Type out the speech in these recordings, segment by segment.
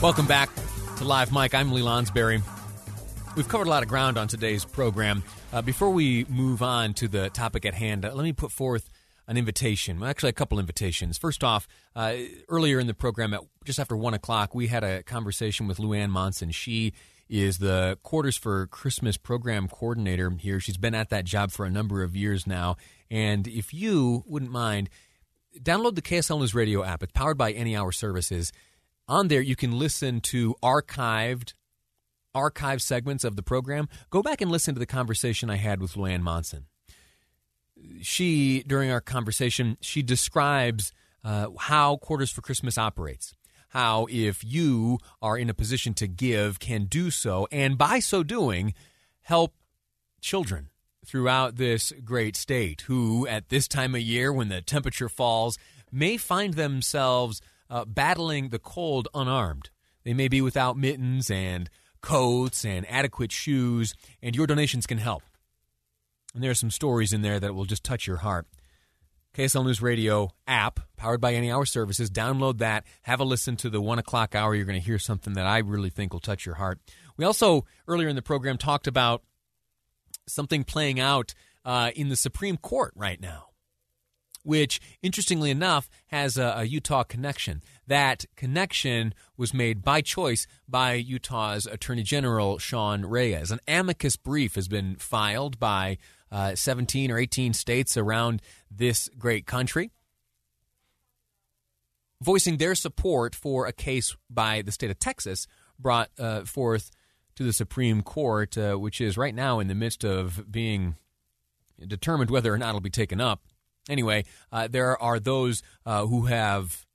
Welcome back to Live Mic. I'm Lee Lonsberry. We've covered a lot of ground on today's program. Uh, before we move on to the topic at hand, uh, let me put forth an invitation. Well, actually, a couple invitations. First off, uh, earlier in the program, at just after one o'clock, we had a conversation with Luann Monson. She is the Quarters for Christmas program coordinator here. She's been at that job for a number of years now. And if you wouldn't mind, download the KSL News Radio app. It's powered by Any Hour Services on there you can listen to archived archive segments of the program. Go back and listen to the conversation I had with Luann Monson. She, during our conversation, she describes uh, how Quarters for Christmas operates. How, if you are in a position to give, can do so, and by so doing, help children throughout this great state who, at this time of year when the temperature falls, may find themselves uh, battling the cold unarmed. They may be without mittens and coats and adequate shoes, and your donations can help. And there are some stories in there that will just touch your heart. KSL News Radio app, powered by Any Hour Services. Download that. Have a listen to the one o'clock hour. You're going to hear something that I really think will touch your heart. We also, earlier in the program, talked about something playing out uh, in the Supreme Court right now which, interestingly enough, has a, a, Utah connection. That connection was made by choice by Utah's Attorney General Sean Reyes. An amicus brief has been filed by uh, 17 or 18 states around this great country, voicing their support for a case by the state of Texas brought uh, forth to the Supreme Court, uh, which is right now in the midst of being determined whether or not it'll be taken up. Anyway, uh, there are those uh, who have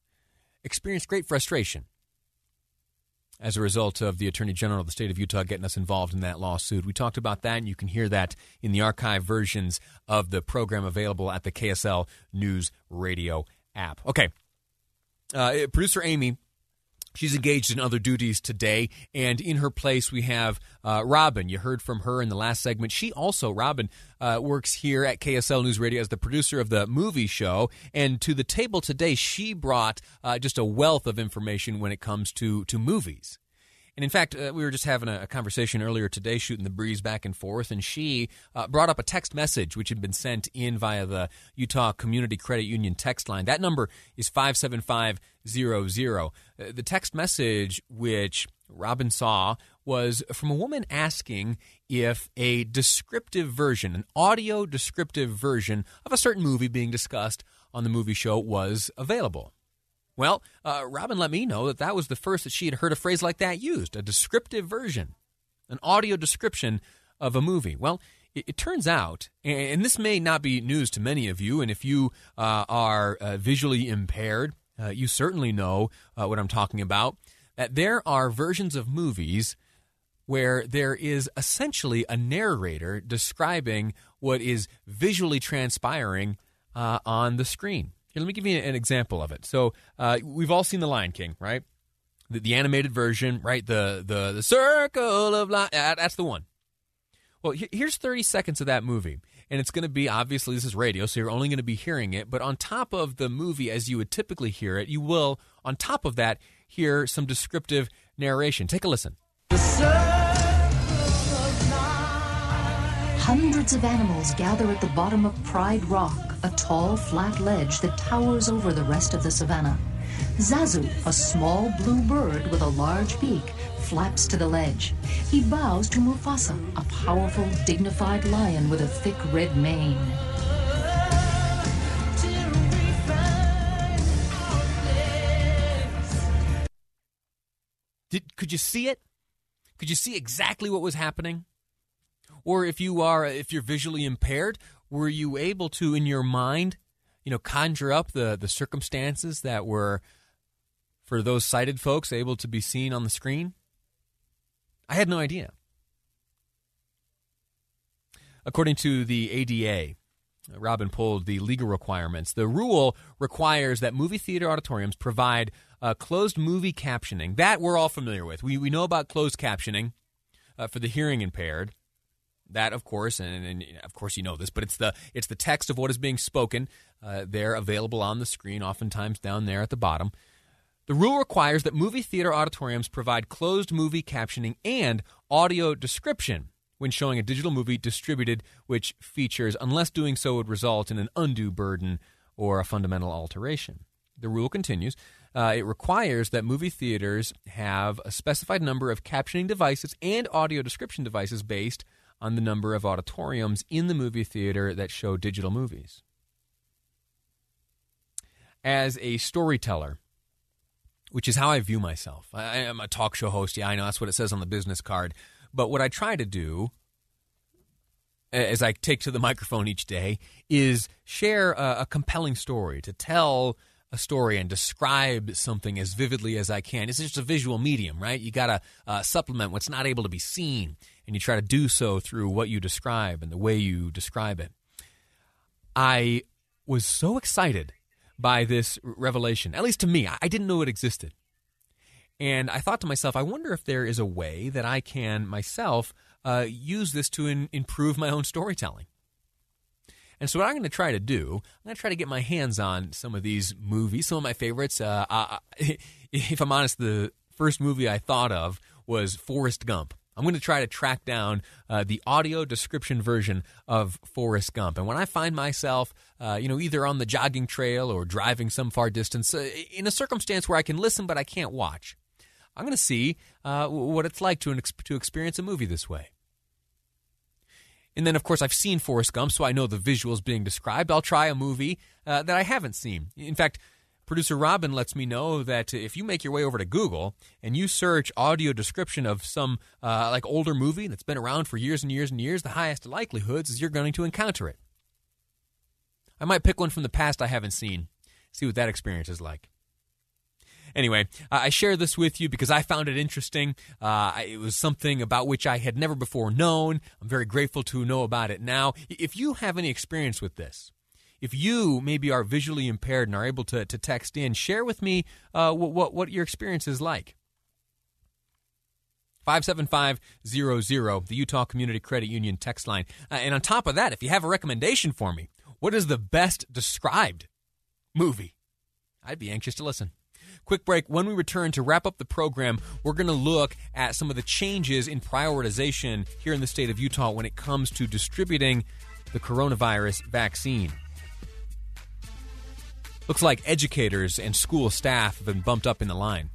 experienced great frustration as a result of the Attorney General of the state of Utah getting us involved in that lawsuit. We talked about that, and you can hear that in the archive versions of the program available at the KSL News Radio app. Okay. Uh, producer Amy She's engaged in other duties today, and in her place we have uh, Robin. You heard from her in the last segment. She also, Robin, uh, works here at KSL News Radio as the producer of the movie show. And to the table today, she brought uh, just a wealth of information when it comes to to movies. And in fact, uh, we were just having a, a, conversation earlier today, shooting the breeze back and forth, and she uh, brought up a text message which had been sent in via the Utah Community Credit Union text line. That number is 57500. Uh, the text message which Robin saw was from a woman asking if a descriptive version, an audio descriptive version of a certain movie being discussed on the movie show was available. Well, uh, Robin let me know that that was the first that she had heard a phrase like that used a descriptive version, an audio description of a movie. Well, it, it turns out, and this may not be news to many of you, and if you uh, are uh, visually impaired, uh, you certainly know uh, what I'm talking about, that there are versions of movies where there is essentially a narrator describing what is visually transpiring uh, on the screen. Here, let me give you an example of it. So uh, we've all seen The Lion King, right? The, the, animated version, right? The the the circle of life. that's the one. Well, here's 30 seconds of that movie. And it's going to be obviously this is radio, so you're only going to be hearing it. But on top of the movie, as you would typically hear it, you will, on top of that, hear some descriptive narration. Take a listen. Hundreds of animals gather at the bottom of Pride Rock a tall, flat ledge that towers over the rest of the savannah. Zazu, a small blue bird with a large beak, flaps to the ledge. He bows to Mufasa, a powerful, dignified lion with a thick red mane. Did, could you see it? Could you see exactly what was happening? Or if you are if you're visually impaired, were you able to in your mind you know conjure up the the circumstances that were for those sighted folks able to be seen on the screen? I had no idea. According to the ADA robin pulled the legal requirements. The rule requires that movie theater auditoriums provide uh, closed movie captioning. That we're all familiar with. We, we know about closed captioning uh, for the hearing impaired that, of course, and, and, of course you know this, but it's the it's the text of what is being spoken. Uh, they're available on the screen, oftentimes down there at the bottom. The rule requires that movie theater auditoriums provide closed movie captioning and audio description when showing a digital movie distributed which features, unless doing so would result in an undue burden or a fundamental alteration. The rule continues. Uh, it requires that movie theaters have a specified number of captioning devices and audio description devices based on the number of auditoriums in the movie theater that show digital movies. As a storyteller, which is how I view myself, I am a talk show host. Yeah, I know that's what it says on the business card. But what I try to do as I take to the microphone each day is share a, a compelling story, to tell a story and describe something as vividly as I can. It's just a visual medium, right? You got to uh, supplement what's not able to be seen, and you try to do so through what you describe and the way you describe it. I was so excited by this revelation, at least to me. I didn't know it existed. And I thought to myself, I wonder if there is a way that I can myself uh, use this to in, improve my own storytelling. And so, what I'm going to try to do, I'm going to try to get my hands on some of these movies, some of my favorites. Uh, uh, if I'm honest, the first movie I thought of was Forrest Gump. I'm going to try to track down uh, the audio description version of Forrest Gump. And when I find myself, uh, you know, either on the jogging trail or driving some far distance, uh, in a circumstance where I can listen but I can't watch, I'm going to see uh, what it's like to, to experience a movie this way. And then, of course, I've seen Forrest Gump, so I know the visuals being described. I'll try a movie uh, that I haven't seen. In fact, producer Robin lets me know that if you make your way over to Google and you search audio description of some uh, like older movie that's been around for years and years and years, the highest likelihoods is you're going to encounter it. I might pick one from the past I haven't seen, see what that experience is like. Anyway, I share this with you because I found it interesting. Uh, it was something about which I had never before known. I'm very grateful to know about it now. If you have any experience with this, if you maybe are visually impaired and are able to, to text in, share with me uh, what, what, what your experience is like. 57500, the Utah Community Credit Union text line. Uh, and on top of that, if you have a recommendation for me, what is the best described movie? I'd be anxious to listen. Quick break. When we return to wrap up the program, we're going to look at some of the changes in prioritization here in the state of Utah when it comes to distributing the coronavirus vaccine. Looks like educators and school staff have been bumped up in the line.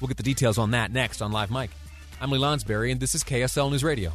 We'll get the details on that next on Live Mic. I'm Lee Lonsberry, and this is KSL News Radio.